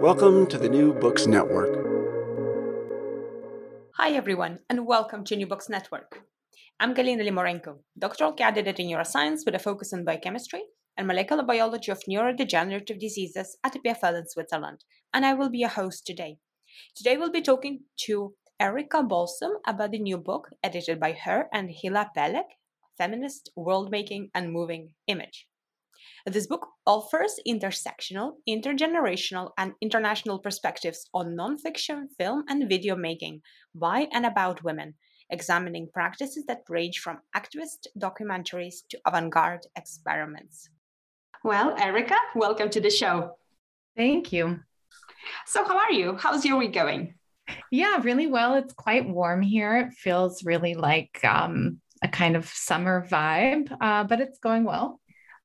Welcome to the New Books Network. Hi, everyone, and welcome to New Books Network. I'm Galina Limorenko, doctoral candidate in neuroscience with a focus on biochemistry and molecular biology of neurodegenerative diseases at EPFL in Switzerland, and I will be your host today. Today, we'll be talking to Erika Balsom about the new book edited by her and Hila Peleg, Feminist World Making and Moving Image. This book offers intersectional, intergenerational, and international perspectives on nonfiction, film, and video making by and about women, examining practices that range from activist documentaries to avant garde experiments. Well, Erika, welcome to the show. Thank you. So, how are you? How's your week going? Yeah, really well. It's quite warm here. It feels really like um, a kind of summer vibe, uh, but it's going well.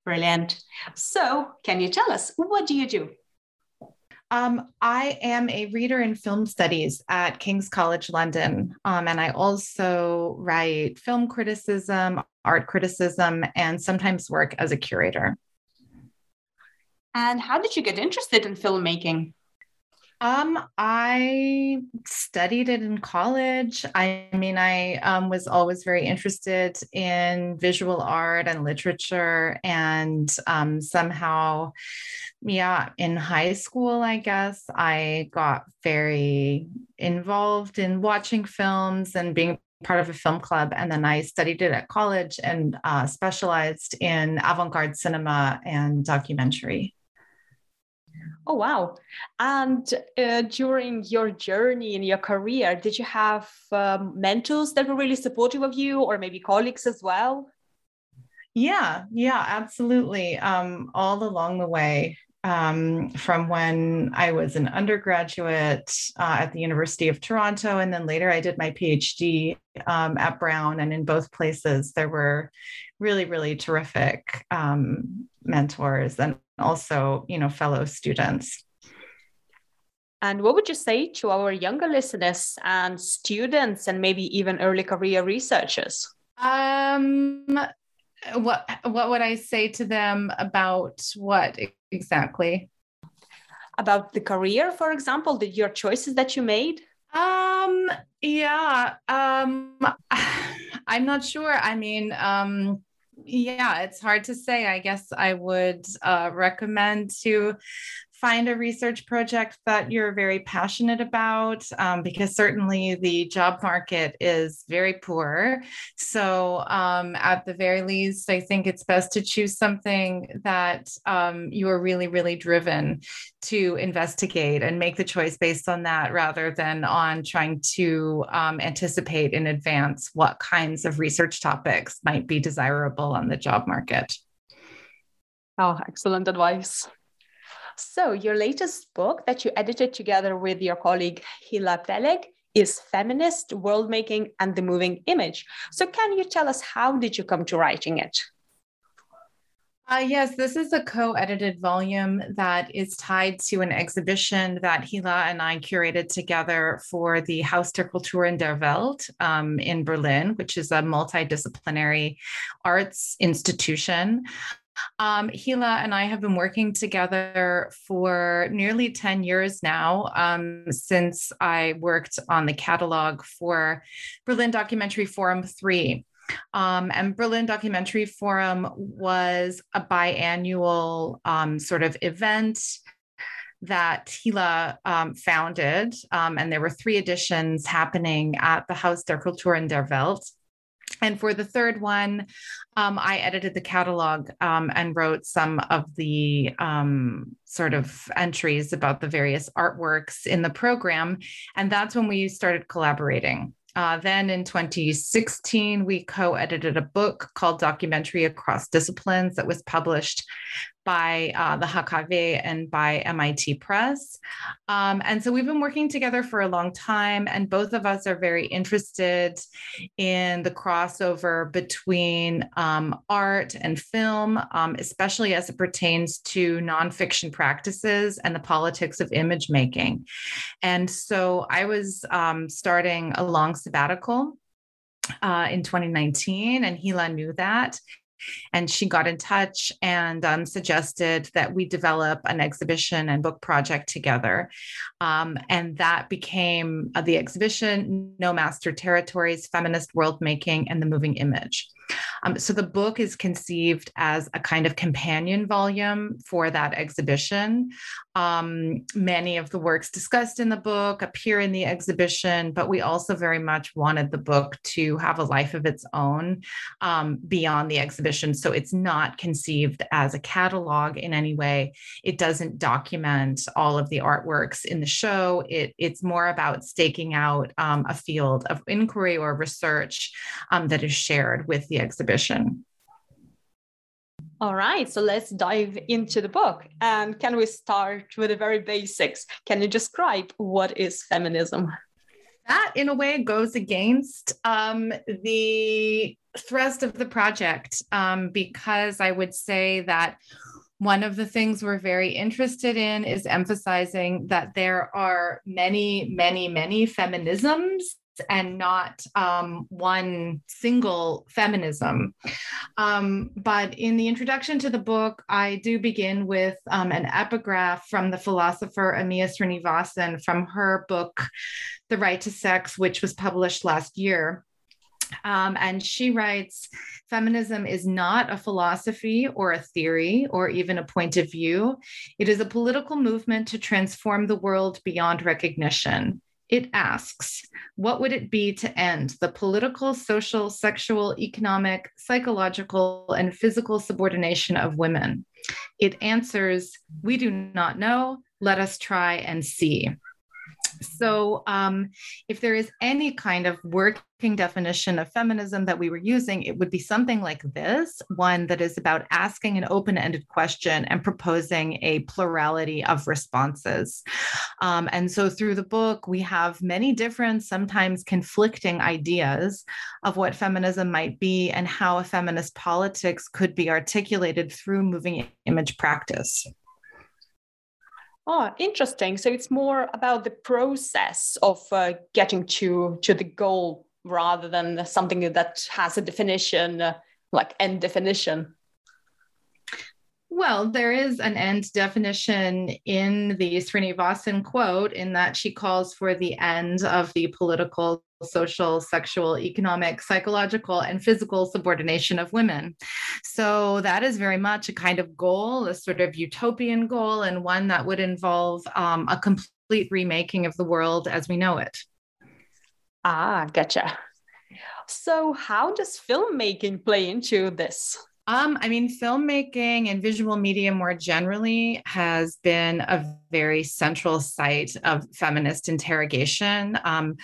Brilliant. So, can you tell us what do you do? Um, I am a reader in film studies at King's College London, um, and I also write film criticism, art criticism, and sometimes work as a curator. And how did you get interested in filmmaking? Um, I studied it in college. I mean, I um, was always very interested in visual art and literature, and um, somehow, yeah, in high school, I guess I got very involved in watching films and being part of a film club. And then I studied it at college and uh, specialized in avant garde cinema and documentary. Oh, wow. And uh, during your journey in your career, did you have um, mentors that were really supportive of you or maybe colleagues as well? Yeah, yeah, absolutely. Um, all along the way, um, from when I was an undergraduate uh, at the University of Toronto, and then later I did my PhD um, at Brown. And in both places, there were really, really terrific um, mentors and also, you know, fellow students. And what would you say to our younger listeners and students, and maybe even early career researchers? Um, what what would I say to them about what exactly? About the career, for example, the your choices that you made. Um, yeah. Um, I'm not sure. I mean, um, yeah, it's hard to say. I guess I would uh, recommend to find a research project that you're very passionate about um, because certainly the job market is very poor. So, um, at the very least, I think it's best to choose something that um, you are really, really driven to investigate and make the choice based on that rather than on trying to um, anticipate in advance what kinds of research topics might be desirable on the job market. Oh, excellent advice. So, your latest book that you edited together with your colleague Hila Peleg is Feminist World Making and the Moving Image. So, can you tell us how did you come to writing it? Uh, yes, this is a co edited volume that is tied to an exhibition that Hila and I curated together for the Haus der Kulturen der Welt um, in Berlin, which is a multidisciplinary arts institution. Um, Hila and I have been working together for nearly 10 years now, um, since I worked on the catalog for Berlin Documentary Forum 3. Um, and Berlin Documentary Forum was a biannual um, sort of event that Hila um, founded. Um, and there were three editions happening at the Haus der Kulturen der Welt. And for the third one, um, I edited the catalog um, and wrote some of the um, sort of entries about the various artworks in the program. And that's when we started collaborating. Uh, then in 2016, we co edited a book called Documentary Across Disciplines that was published by uh, the HKW and by MIT Press. Um, and so we've been working together for a long time, and both of us are very interested in the crossover between um, art and film, um, especially as it pertains to nonfiction practices and the politics of image making. And so I was um, starting a long sabbatical. Uh, in 2019, and Hila knew that. And she got in touch and um, suggested that we develop an exhibition and book project together. Um, and that became uh, the exhibition No Master Territories Feminist World Making and the Moving Image. Um, so the book is conceived as a kind of companion volume for that exhibition. Um, many of the works discussed in the book appear in the exhibition, but we also very much wanted the book to have a life of its own um, beyond the exhibition. So it's not conceived as a catalog in any way. It doesn't document all of the artworks in the show. It, it's more about staking out um, a field of inquiry or research um, that is shared with the exhibition. All right, so let's dive into the book. And can we start with the very basics? Can you describe what is feminism? That, in a way, goes against um, the thrust of the project um, because I would say that one of the things we're very interested in is emphasizing that there are many, many, many feminisms and not um, one single feminism. Um, but in the introduction to the book, I do begin with um, an epigraph from the philosopher Amia Srinivasan from her book, The Right to Sex, which was published last year. Um, and she writes Feminism is not a philosophy or a theory or even a point of view. It is a political movement to transform the world beyond recognition. It asks, what would it be to end the political, social, sexual, economic, psychological, and physical subordination of women? It answers, we do not know. Let us try and see. So, um, if there is any kind of working definition of feminism that we were using, it would be something like this one that is about asking an open ended question and proposing a plurality of responses. Um, and so, through the book, we have many different, sometimes conflicting ideas of what feminism might be and how a feminist politics could be articulated through moving image practice. Oh, interesting. So it's more about the process of uh, getting to to the goal rather than something that has a definition, uh, like end definition. Well, there is an end definition in the Srinivasan quote, in that she calls for the end of the political, social, sexual, economic, psychological, and physical subordination of women. So that is very much a kind of goal, a sort of utopian goal, and one that would involve um, a complete remaking of the world as we know it. Ah, gotcha. So, how does filmmaking play into this? Um, I mean, filmmaking and visual media more generally has been a very central site of feminist interrogation, um,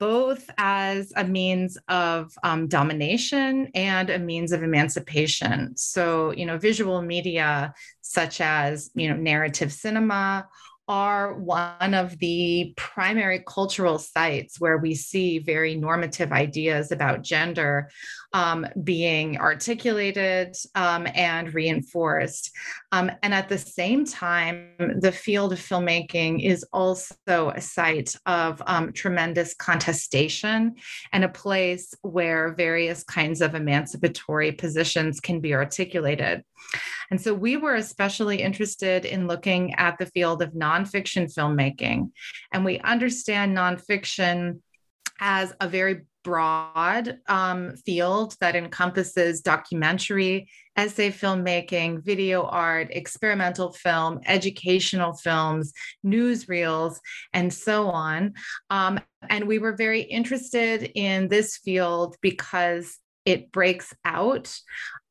both as a means of um, domination and a means of emancipation. So, you know, visual media such as, you know, narrative cinema are one of the primary cultural sites where we see very normative ideas about gender um, being articulated um, and reinforced. Um, and at the same time, the field of filmmaking is also a site of um, tremendous contestation and a place where various kinds of emancipatory positions can be articulated. And so we were especially interested in looking at the field of nonfiction filmmaking. And we understand nonfiction as a very broad um, field that encompasses documentary, essay filmmaking, video art, experimental film, educational films, newsreels, and so on. Um, and we were very interested in this field because it breaks out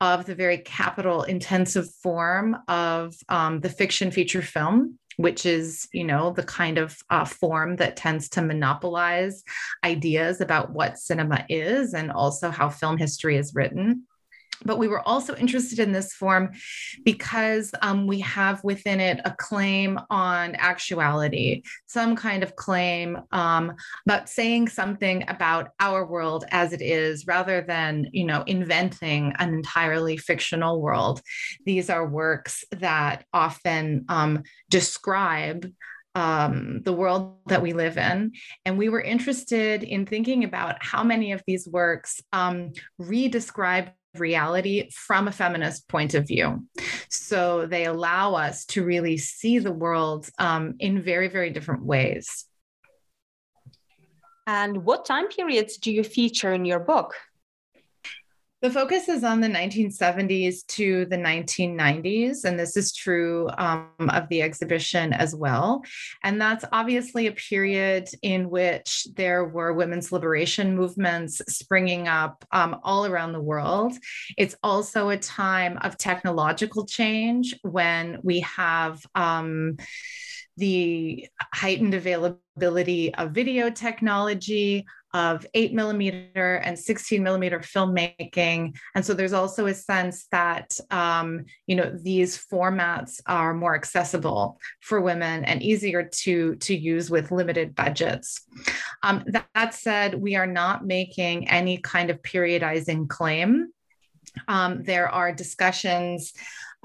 of the very capital intensive form of um, the fiction feature film which is you know the kind of uh, form that tends to monopolize ideas about what cinema is and also how film history is written but we were also interested in this form because um, we have within it a claim on actuality, some kind of claim um, about saying something about our world as it is, rather than you know inventing an entirely fictional world. These are works that often um, describe um, the world that we live in. And we were interested in thinking about how many of these works um, redescribe reality from a feminist point of view. So they allow us to really see the world um, in very, very different ways. And what time periods do you feature in your book? The focus is on the 1970s to the 1990s, and this is true um, of the exhibition as well. And that's obviously a period in which there were women's liberation movements springing up um, all around the world. It's also a time of technological change when we have. Um, the heightened availability of video technology, of eight millimeter and 16 millimeter filmmaking. And so there's also a sense that, um, you know, these formats are more accessible for women and easier to, to use with limited budgets. Um, that, that said, we are not making any kind of periodizing claim. Um, there are discussions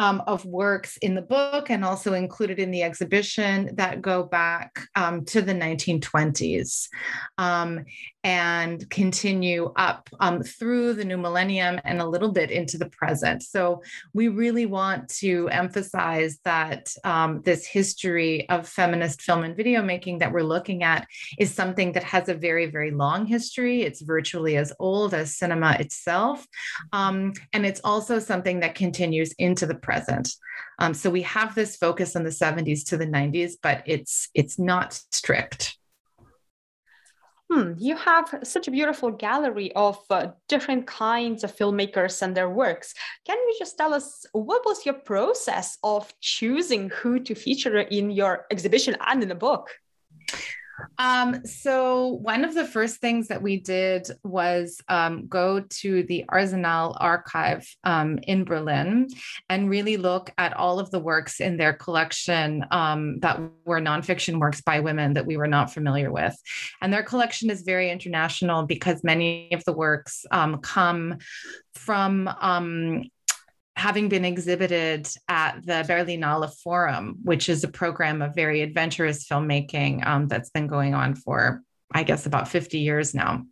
um, of works in the book and also included in the exhibition that go back um, to the 1920s um, and continue up um, through the new millennium and a little bit into the present. So we really want to emphasize that um, this history of feminist film and video making that we're looking at is something that has a very, very long history. It's virtually as old as cinema itself. Um, and it's also something that continues into the present. Um, so we have this focus on the 70s to the 90s, but it's it's not strict. Hmm, you have such a beautiful gallery of uh, different kinds of filmmakers and their works. Can you just tell us what was your process of choosing who to feature in your exhibition and in the book? Um, so one of the first things that we did was um, go to the Arsenal archive um, in Berlin and really look at all of the works in their collection um, that were nonfiction works by women that we were not familiar with. And their collection is very international because many of the works um, come from um, having been exhibited at the Berlinale Forum, which is a program of very adventurous filmmaking um, that's been going on for, I guess, about 50 years now.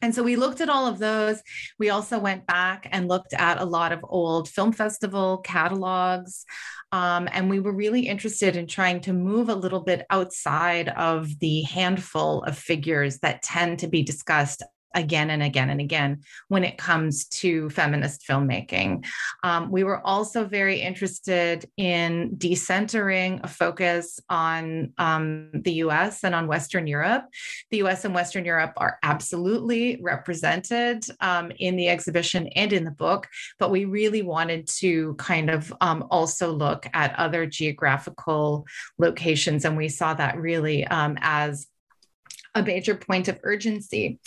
And so we looked at all of those. We also went back and looked at a lot of old film festival catalogs. Um, and we were really interested in trying to move a little bit outside of the handful of figures that tend to be discussed again and again and again when it comes to feminist filmmaking. Um, we were also very interested in decentering a focus on um, the US and on Western Europe. The US and Western Europe are absolutely represented um, in the exhibition and in the book, but we really wanted to kind of um, also look at other geographical locations. And we saw that really um, as a major point of urgency.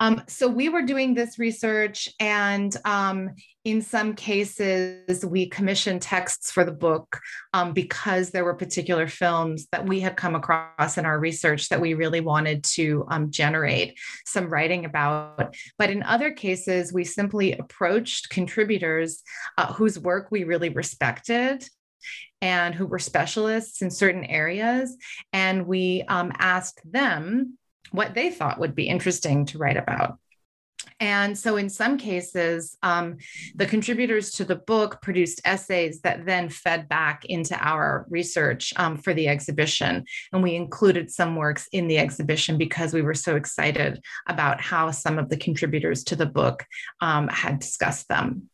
Um, so we were doing this research, and um, in some cases, we commissioned texts for the book um, because there were particular films that we had come across in our research that we really wanted to um, generate some writing about. But in other cases, we simply approached contributors uh, whose work we really respected and who were specialists in certain areas. And we um, asked them what they thought would be interesting to write about. And so, in some cases, um, the contributors to the book produced essays that then fed back into our research um, for the exhibition. And we included some works in the exhibition because we were so excited about how some of the contributors to the book um, had discussed them.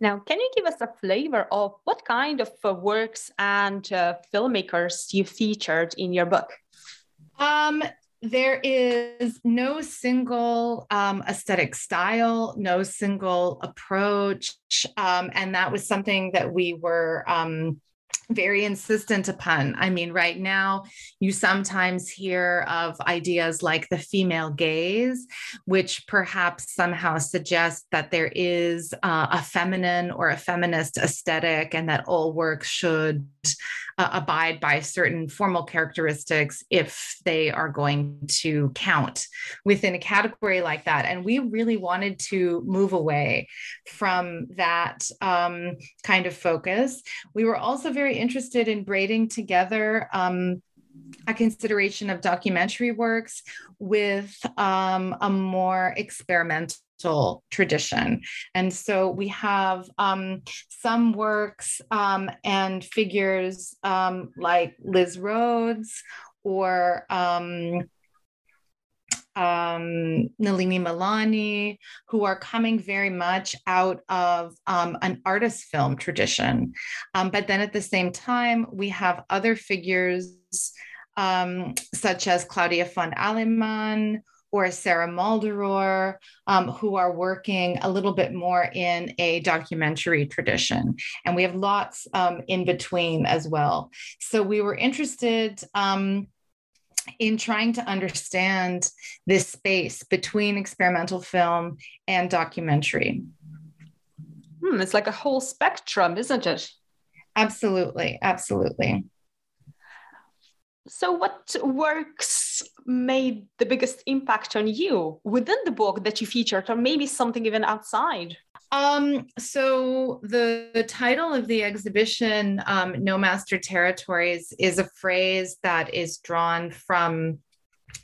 Now, can you give us a flavor of what kind of uh, works and uh, filmmakers you featured in your book? Um, there is no single um, aesthetic style, no single approach. Um, and that was something that we were um, very insistent upon. I mean, right now, you sometimes hear of ideas like the female gaze, which perhaps somehow suggests that there is uh, a feminine or a feminist aesthetic and that all work should uh, abide by certain formal characteristics if they are going to count within a category like that. And we really wanted to move away from that um, kind of focus. We were also very interested in braiding together. Um, a consideration of documentary works with um, a more experimental tradition. And so we have um, some works um, and figures um, like Lis Rhodes or um, um, Nalini Malani, who are coming very much out of um, an artist film tradition. Um, but then at the same time, we have other figures um, such as Claudia von Alemann or Sarah Maldoror, um, who are working a little bit more in a documentary tradition. And we have lots um, in between as well. So we were interested um, in trying to understand this space between experimental film and documentary. Hmm, it's like a whole spectrum, isn't it? Absolutely, absolutely. So, what works made the biggest impact on you within the book that you featured, or maybe something even outside? Um, so the, the title of the exhibition, um, No Master Territories, is a phrase that is drawn from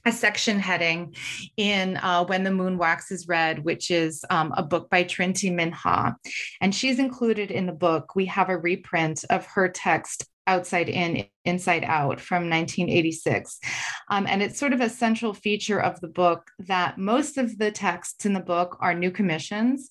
a section heading in uh, When the Moon Waxes Red, which is um, a book by Trinh T. Minh-ha. And she's included in the book. We have a reprint of her text Outside In, Inside Out from 1986. Um, and it's sort of a central feature of the book that most of the texts in the book are new commissions,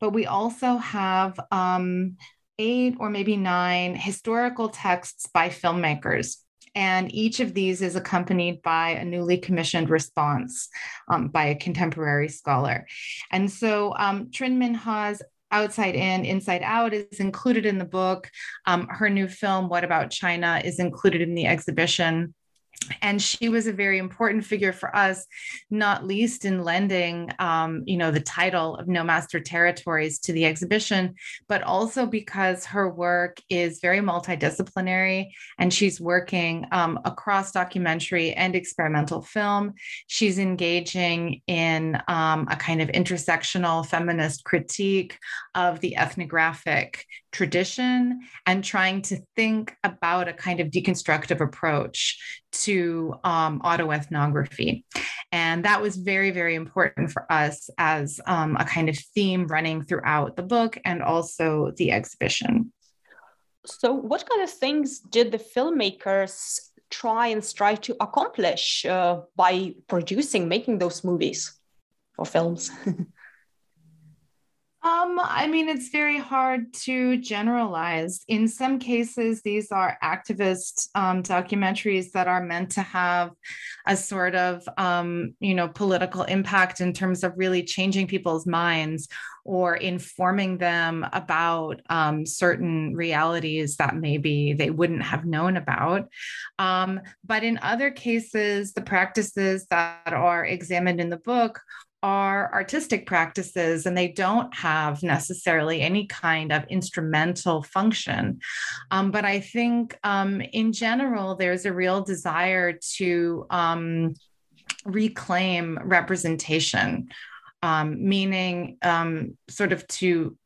but we also have um, eight or maybe nine historical texts by filmmakers. And each of these is accompanied by a newly commissioned response um, by a contemporary scholar. And so um, Trinh Minh-ha's Outside In, Inside Out is included in the book. Um, her new film, What About China, is included in the exhibition and she was a very important figure for us not least in lending um, you know the title of no master territories to the exhibition but also because her work is very multidisciplinary and she's working um, across documentary and experimental film. She's engaging in um, a kind of intersectional feminist critique of the ethnographic tradition and trying to think about a kind of deconstructive approach to um, autoethnography. And that was very, very important for us as um, a kind of theme running throughout the book and also the exhibition. So, what kind of things did the filmmakers try and strive to accomplish uh, by producing, making those movies or films? Um, I mean, it's very hard to generalize. In some cases, these are activist um, documentaries that are meant to have a sort of, um, you know, political impact in terms of really changing people's minds or informing them about um, certain realities that maybe they wouldn't have known about. Um, but in other cases, the practices that are examined in the book are artistic practices and they don't have necessarily any kind of instrumental function. Um, but I think um, in general, there's a real desire to um, reclaim representation, um, meaning um, sort of to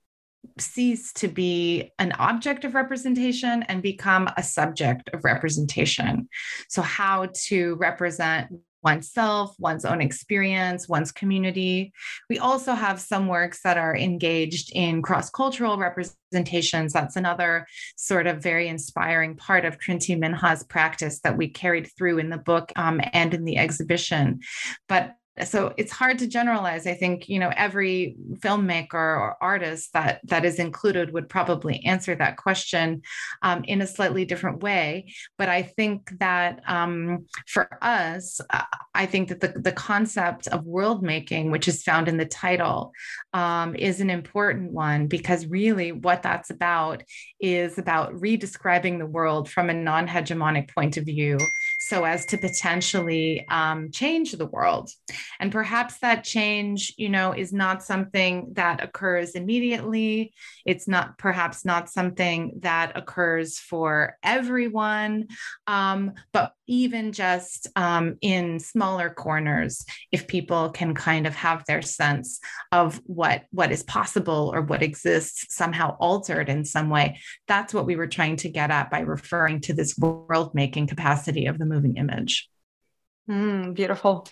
cease to be an object of representation and become a subject of representation. So, how to represent oneself, one's own experience, one's community. We also have some works that are engaged in cross cultural representations. That's another sort of very inspiring part of Trinh T. Minh-ha's practice that we carried through in the book um, and in the exhibition. But so it's hard to generalize. I think you know every filmmaker or artist that that is included would probably answer that question um, in a slightly different way. But i think that um, for us uh, i think that the, the concept of world making which is found in the title um, is an important one because really what that's about is about redescribing the world from a non-hegemonic point of view so as to potentially um, change the world. And perhaps that change, you know, is not something that occurs immediately. It's not perhaps not something that occurs for everyone, um, but even just um, in smaller corners, if people can kind of have their sense of what what is possible or what exists somehow altered in some way, that's what we were trying to get at by referring to this world making capacity of the moving image. Mm, beautiful.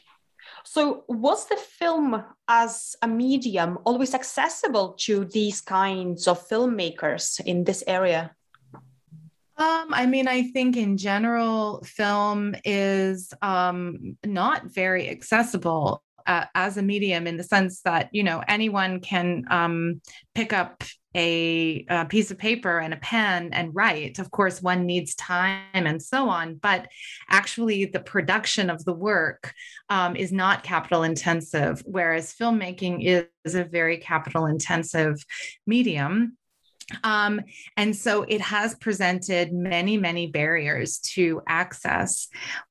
So, was the film as a medium always accessible to these kinds of filmmakers in this area? Um, I mean, I think in general, film is um, not very accessible uh, as a medium in the sense that you know anyone can um, pick up a, a, piece of paper and a pen and write. Of course, one needs time and so on, but actually, the production of the work um, is not capital intensive, whereas filmmaking is, is a very capital intensive medium. Um, and so it has presented many, many barriers to access.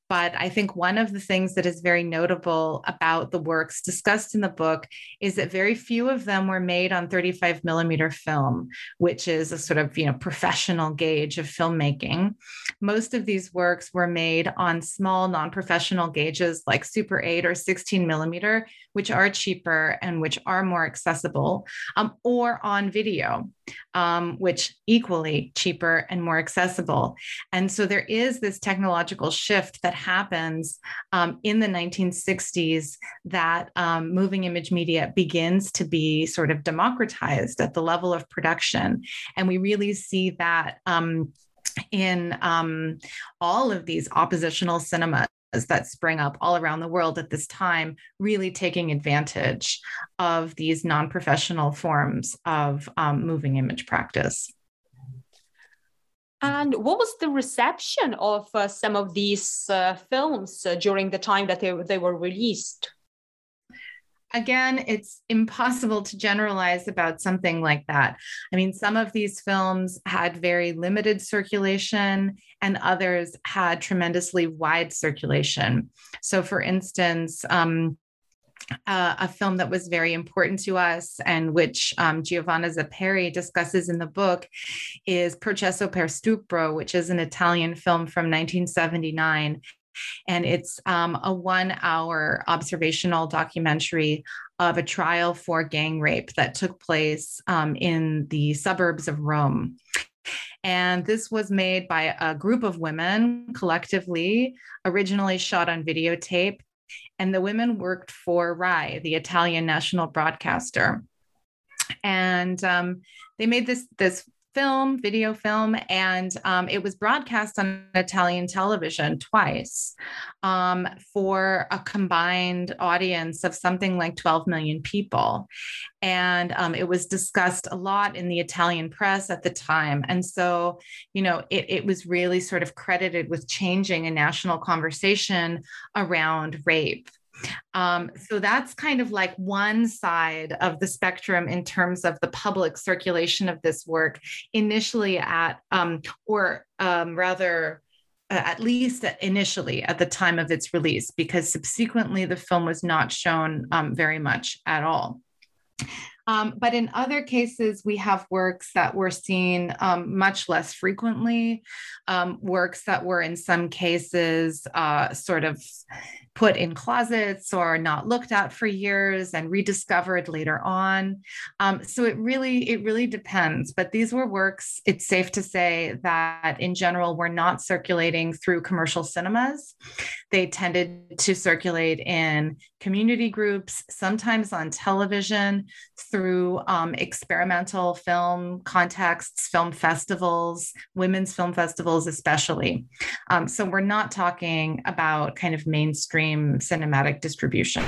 But I think one of the things that is very notable about the works discussed in the book is that very few of them were made on 35 millimeter film, which is a sort of you know professional gauge of filmmaking. Most of these works were made on small non-professional gauges like Super 8 or 16 millimeter, which are cheaper and which are more accessible, um, or on video, um, which equally cheaper and more accessible. And so there is this technological shift that happens um, in the 1960s that um, moving image media begins to be sort of democratized at the level of production. And we really see that um, in um, all of these oppositional cinemas that spring up all around the world at this time, really taking advantage of these non professional forms of um, moving image practice. And what was the reception of uh, some of these uh, films uh, during the time that they, they were released? Again, it's impossible to generalize about something like that. I mean, some of these films had very limited circulation, and others had tremendously wide circulation. So, for instance, um, uh, a film that was very important to us and which um, Giovanna Zapperi discusses in the book is Processo per stupro, which is an Italian film from 1979. And it's um, a one hour observational documentary of a trial for gang rape that took place um, in the suburbs of Rome. And this was made by a group of women collectively, originally shot on videotape and the women worked for RAI, the Italian national broadcaster. And um, they made this this film, video film, and um, it was broadcast on Italian television twice um, for a combined audience of something like 12 million people. And um, it was discussed a lot in the Italian press at the time. And so, you know, it, it was really sort of credited with changing a national conversation around rape. Um, so that's kind of like one side of the spectrum in terms of the public circulation of this work, initially at, um, or um, rather, uh, at least initially at the time of its release, because subsequently the film was not shown um, very much at all. Um, but in other cases, we have works that were seen um, much less frequently, um, works that were in some cases uh, sort of put in closets or not looked at for years and rediscovered later on. Um, so it really, it really depends. But these were works, it's safe to say that in general were not circulating through commercial cinemas. They tended to circulate in community groups, sometimes on television, through um, experimental film contexts, film festivals, women's film festivals, especially. Um, so we're not talking about kind of mainstream cinematic distribution.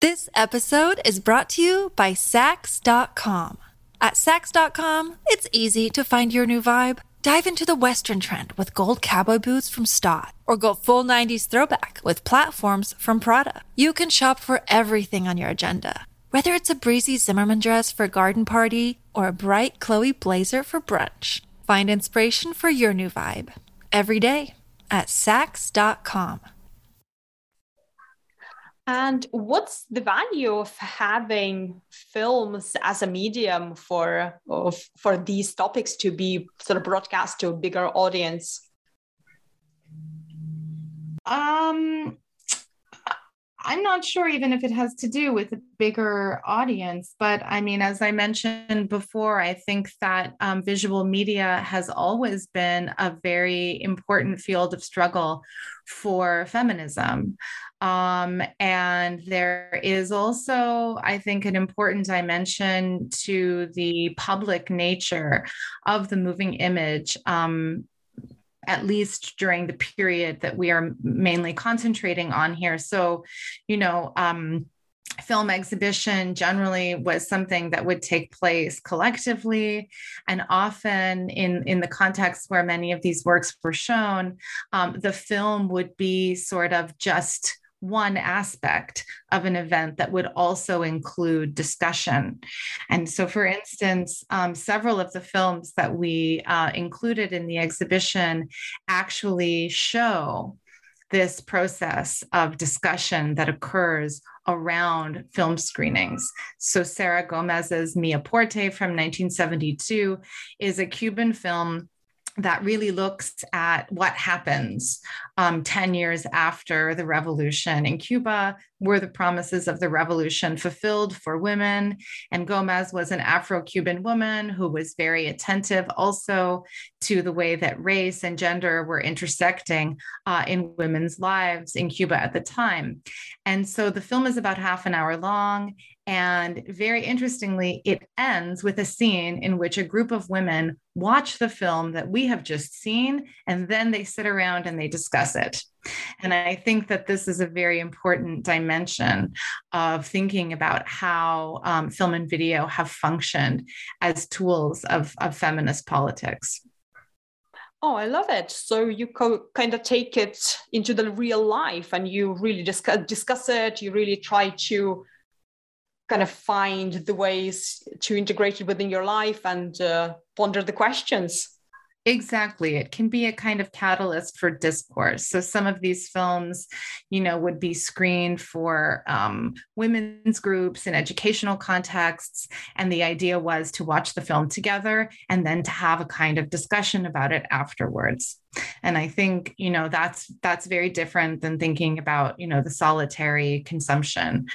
This episode is brought to you by Saks.com. At Saks.com, it's easy to find your new vibe. Dive into the Western trend with gold cowboy boots from Staud, or go full 90s throwback with platforms from Prada. You can shop for everything on your agenda, whether it's a breezy Zimmermann dress for a garden party or a bright Chloe blazer for brunch. Find inspiration for your new vibe every day at Saks.com. And what's the value of having films as a medium for of, for these topics to be sort of broadcast to a bigger audience? Um, I'm not sure even if it has to do with a bigger audience, but I mean, as I mentioned before, I think that um, visual media has always been a very important field of struggle for feminism. Um, and there is also, I think, an important dimension to the public nature of the moving image. Um, at least during the period that we are mainly concentrating on here. So, you know, um, film exhibition generally was something that would take place collectively and often in in the context where many of these works were shown um, the film would be sort of just one aspect of an event that would also include discussion. And so, for instance, um, several of the films that we uh, included in the exhibition actually show this process of discussion that occurs around film screenings. So, Sara Gomez's Mi Aporte from 1972 is a Cuban film that really looks at what happens um, 10 years after the revolution in Cuba. Were the promises of the revolution fulfilled for women? And Gomez was an Afro Cuban woman who was very attentive also to the way that race and gender were intersecting uh, in women's lives in Cuba at the time. And so the film is about half an hour long. And very interestingly, it ends with a scene in which a group of women watch the film that we have just seen, and then they sit around and they discuss it. And I think that this is a very important dimension of thinking about how um, film and video have functioned as tools of, of feminist politics. Oh, I love it. So you co- kind of take it into the real life and you really discuss, discuss it. You really try to kind of find the ways to integrate it within your life and uh, ponder the questions. Exactly. It can be a kind of catalyst for discourse. So some of these films, you know, would be screened for um, women's groups in educational contexts. And the idea was to watch the film together and then to have a kind of discussion about it afterwards. And I think, you know, that's that's very different than thinking about, you know, the solitary consumption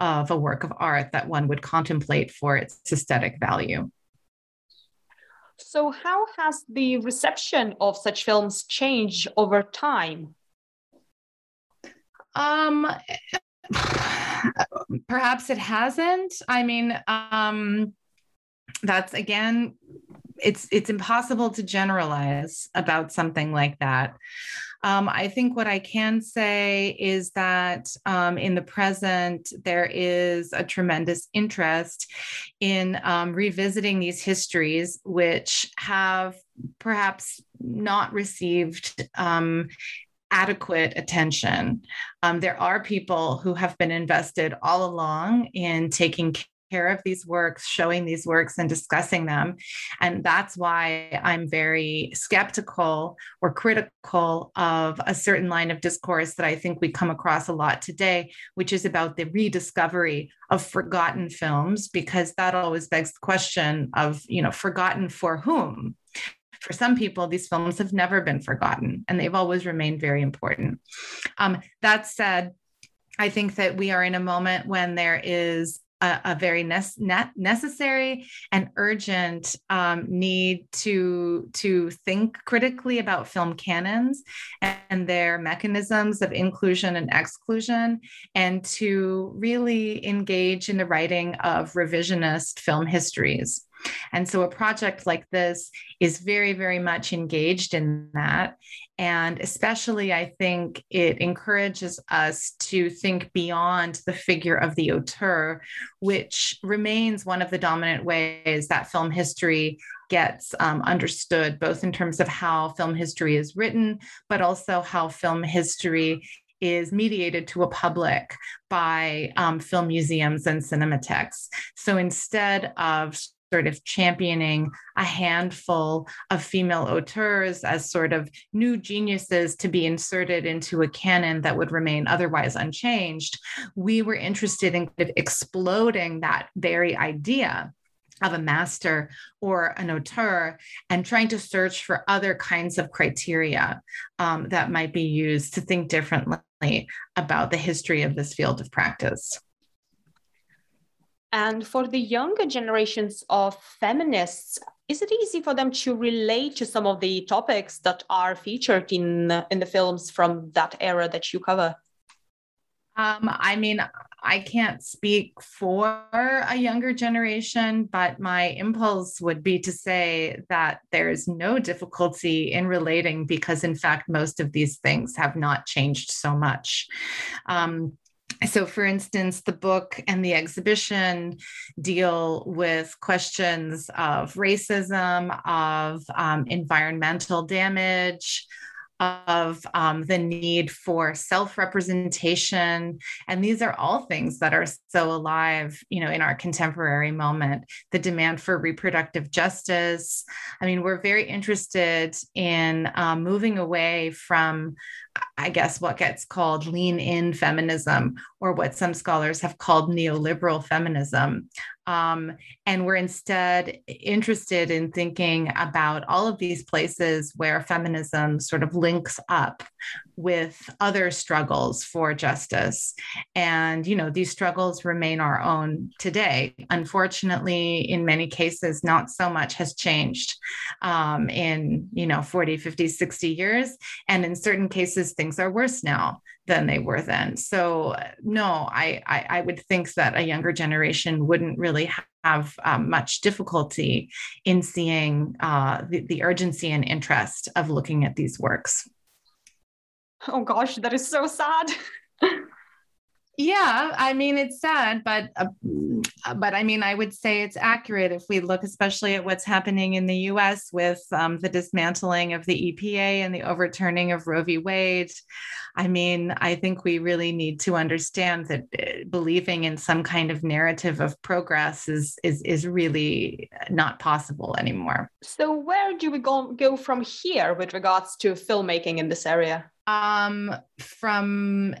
of a work of art that one would contemplate for its aesthetic value. So, how has the reception of such films changed over time? Um, perhaps it hasn't. I mean, um, that's again it's it's impossible to generalize about something like that um, I think what I can say is that um, in the present, there is a tremendous interest in um, revisiting these histories, which have perhaps not received um, adequate attention. Um, there are people who have been invested all along in taking care of these works, showing these works, and discussing them. And that's why I'm very skeptical or critical of a certain line of discourse that I think we come across a lot today, which is about the rediscovery of forgotten films, because that always begs the question of, you know, forgotten for whom? for some people, these films have never been forgotten and they've always remained very important. Um, that said, I think that we are in a moment when there is a, a very ne- necessary and urgent um, need to to think critically about film canons and, and their mechanisms of inclusion and exclusion, and to really engage in the writing of revisionist film histories. And so a project like this is very, very much engaged in that. And especially, I think it encourages us to think beyond the figure of the auteur, which remains one of the dominant ways that film history gets um, understood, both in terms of how film history is written, but also how film history is mediated to a public by um, film museums and cinematheques. So instead of sort of championing a handful of female auteurs as sort of new geniuses to be inserted into a canon that would remain otherwise unchanged, we were interested in exploding that very idea of a master or an auteur and trying to search for other kinds of criteria um, that might be used to think differently about the history of this field of practice. And for the younger generations of feminists, is it easy for them to relate to some of the topics that are featured in in the films from that era that you cover? Um, I mean, I can't speak for a younger generation, but my impulse would be to say that there's no difficulty in relating because, in fact, most of these things have not changed so much. Um, so for instance the book and the exhibition deal with questions of racism of um, environmental damage of um, the need for self-representation. And these are all things that are so alive you know in our contemporary moment. The demand for reproductive justice. I mean we're very interested in um, moving away from I guess, what gets called lean in feminism, or what some scholars have called neoliberal feminism. Um, and we're instead interested in thinking about all of these places where feminism sort of links up with other struggles for justice. And, you know, these struggles remain our own today. Unfortunately, in many cases, not so much has changed um, in, you know, 40, 50, 60 years. And in certain cases, things are worse now than they were then. So no, I, I, I would think that a younger generation wouldn't really have um, much difficulty in seeing uh, the, the urgency and interest of looking at these works. Oh gosh, that is so sad. yeah, I mean it's sad, but uh, but I mean I would say it's accurate if we look especially at what's happening in the U.S. with um, the dismantling of the EPA and the overturning of Roe v. Wade. I mean, I think we really need to understand that uh, believing in some kind of narrative of progress is is is really not possible anymore. So where do we go go from here with regards to filmmaking in this area? Um, from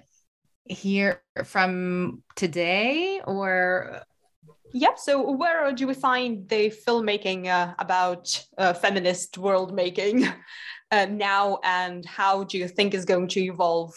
here, from today, or Yep. So, where do we find the filmmaking uh, about uh, feminist world making uh, now, and how do you think is going to evolve?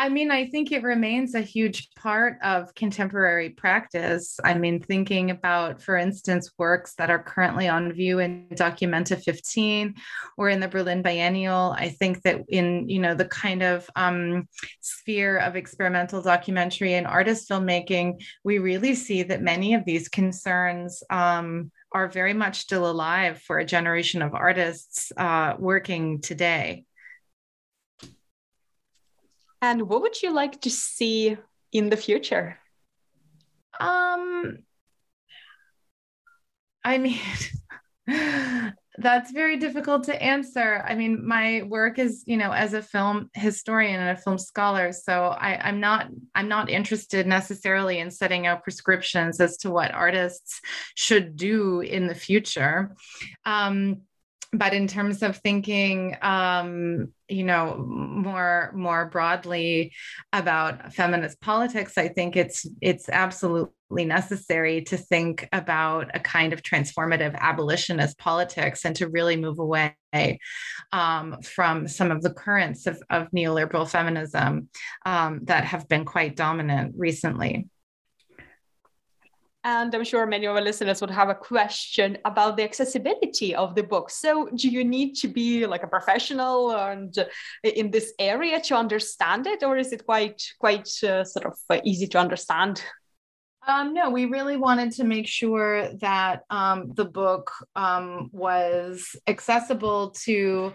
I mean, I think it remains a huge part of contemporary practice. I mean, thinking about, for instance, works that are currently on view in Documenta 15 or in the Berlin Biennial, I think that in, you know, the kind of um, sphere of experimental documentary and artist filmmaking, we really see that many of these concerns um, are very much still alive for a generation of artists uh, working today. And what would you like to see in the future? Um, I mean, that's very difficult to answer. I mean, my work is, you know, as a film historian and a film scholar, so I, I'm not I'm not interested necessarily in setting out prescriptions as to what artists should do in the future. Um, but in terms of thinking um, you know more more broadly about feminist politics i think it's it's absolutely necessary to think about a kind of transformative abolitionist politics and to really move away um, from some of the currents of, of neoliberal feminism um, that have been quite dominant recently and I'm sure many of our listeners would have a question about the accessibility of the book. So, do you need to be like a professional and uh, in this area to understand it, or is it quite quite uh, sort of uh, easy to understand? Um, no, we really wanted to make sure that um, the book um, was accessible to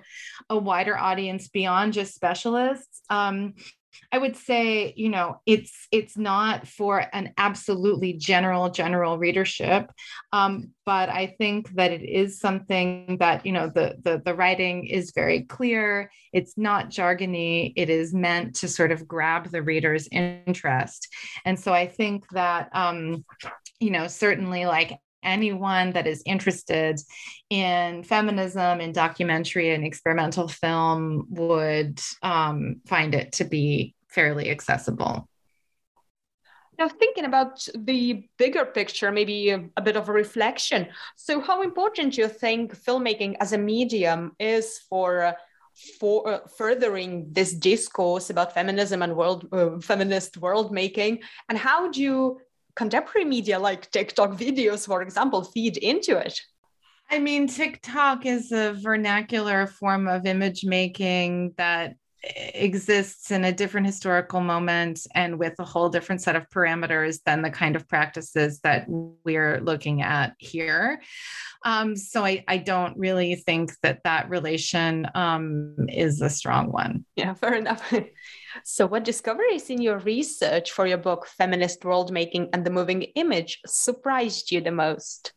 a wider audience beyond just specialists. I would say, you know, it's it's not for an absolutely general general readership, um, but I think that it is something that you know the, the the writing is very clear. It's not jargony. It is meant to sort of grab the reader's interest, and so I think that um, you know certainly like anyone that is interested in feminism in documentary and experimental film would um, find it to be fairly accessible. Now, thinking about the bigger picture, maybe a, a, bit of a reflection. So, how important do you think filmmaking as a medium is for for uh, furthering this discourse about feminism and world uh, feminist world making? And how do contemporary media like TikTok videos, for example, feed into it? I mean, TikTok is a vernacular form of image making that exists in a different historical moment and with a whole different set of parameters than the kind of practices that we're looking at here. Um, so I, I, don't really think that that relation um, is a strong one. Yeah, fair enough. So, what discoveries in your research for your book, Feminist World Making and the Moving Image, surprised you the most?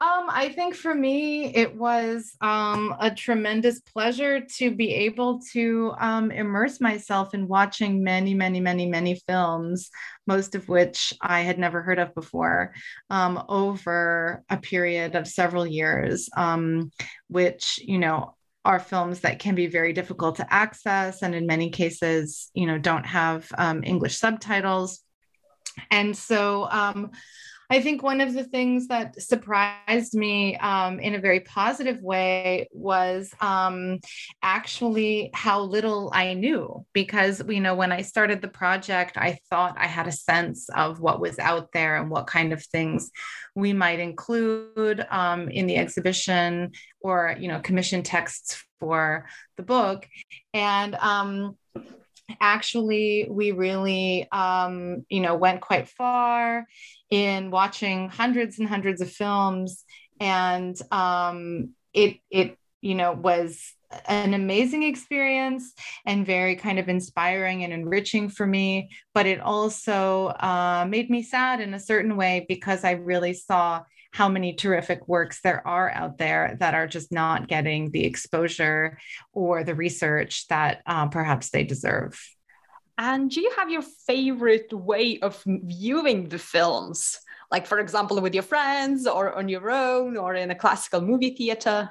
Um, I think for me, it was um, a tremendous pleasure to be able to um, immerse myself in watching many, many, many, many films, most of which I had never heard of before, um, over a period of several years, um, which, you know, are films that can be very difficult to access and in many cases you know don't have um, english subtitles. And so um, I think one of the things that surprised me um, in a very positive way was um, actually how little I knew. Because, you know, when I started the project, I thought I had a sense of what was out there and what kind of things we might include um, in the exhibition or, you know, commission texts for the book. And, um, actually we really um, you know went quite far in watching hundreds and hundreds of films. And um, it it you know was an amazing experience and very kind of inspiring and enriching for me. But it also uh, made me sad in a certain way because i really saw how many terrific works there are out there that are just not getting the exposure or the research that uh, perhaps they deserve. And do you have your favorite way of viewing the films? Like, for example, with your friends or on your own or in a classical movie theater?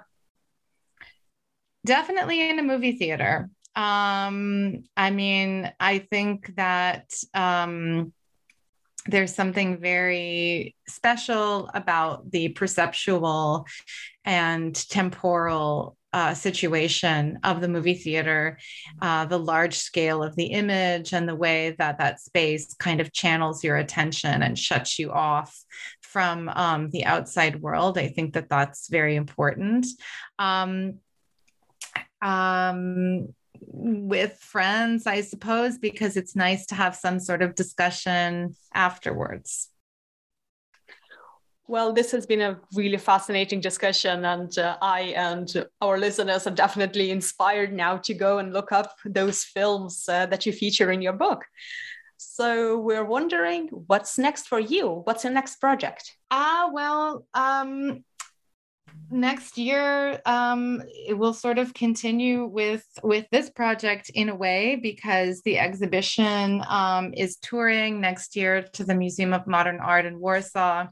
Definitely in a movie theater. Um, I mean, I think that um, there's something very special about the perceptual and temporal uh, situation of the movie theater, uh, the large scale of the image, and the way that that space kind of channels your attention and shuts you off from um, the outside world. I think that that's very important. Um, um, with friends, I suppose, because it's nice to have some sort of discussion afterwards. Well, this has been a really fascinating discussion, and uh, I and our listeners are definitely inspired now to go and look up those films uh, that you feature in your book. So we're wondering what's next for you? What's your next project? Ah, uh, well, um, next year um, it will sort of continue with with this project in a way because the exhibition um, is touring next year to the Museum of Modern Art in Warsaw,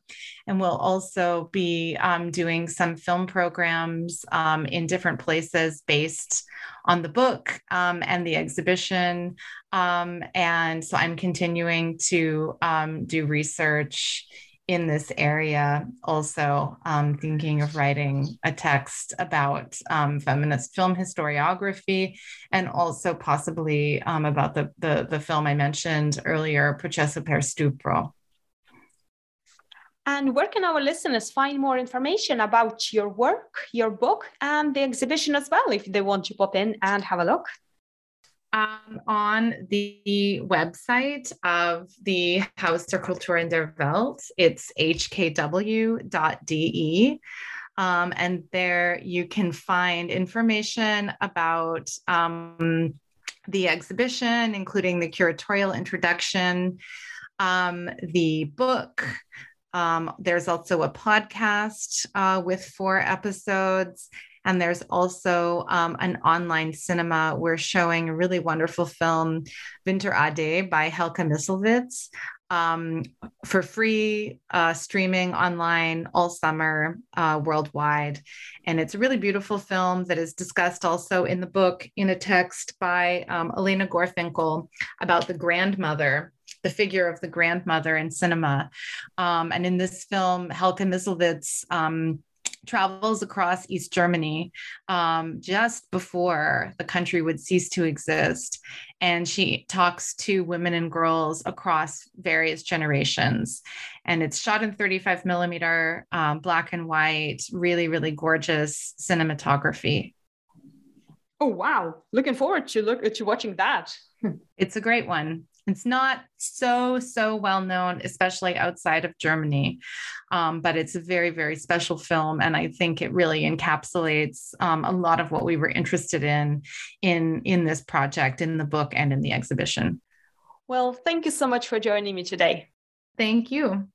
and we'll also be um, doing some film programs um, in different places based on the book um, and the exhibition. Um, and so I'm continuing to do research in this area also um, thinking of writing a text about um, feminist film historiography and also possibly um, about the, the, the film I mentioned earlier, Processo per Stupro. And where can our listeners find more information about your work, your book, and the exhibition as well, if they want to pop in and have a look? Um, on the website of the Haus der Kulturen der Welt. It's hkw.de. Um, and there you can find information about um, the exhibition, including the curatorial introduction, um, the book. Um, there's also a podcast uh, with four episodes and there's also um, an online cinema. We're showing a really wonderful film, Winter Ade by Helke Misselwitz. Um, for free uh, streaming online all summer uh, worldwide. And it's a really beautiful film that is discussed also in the book in a text by um, Elena Gorfinkel about the grandmother the figure of the grandmother in cinema. Um, and in this film, Helke Misselwitz um, travels across East Germany um, just before the country would cease to exist. And she talks to women and girls across various generations. And it's shot in 35 millimeter, um, black and white, really, really gorgeous cinematography. Oh, wow. Looking forward to look to watching that. it's a great one. It's not so, so well known, especially outside of Germany, um, but it's a very, very special film. And I think it really encapsulates um, a lot of what we were interested in, in in this project, in the book, and in the exhibition. Well, thank you so much for joining me today. Thank you.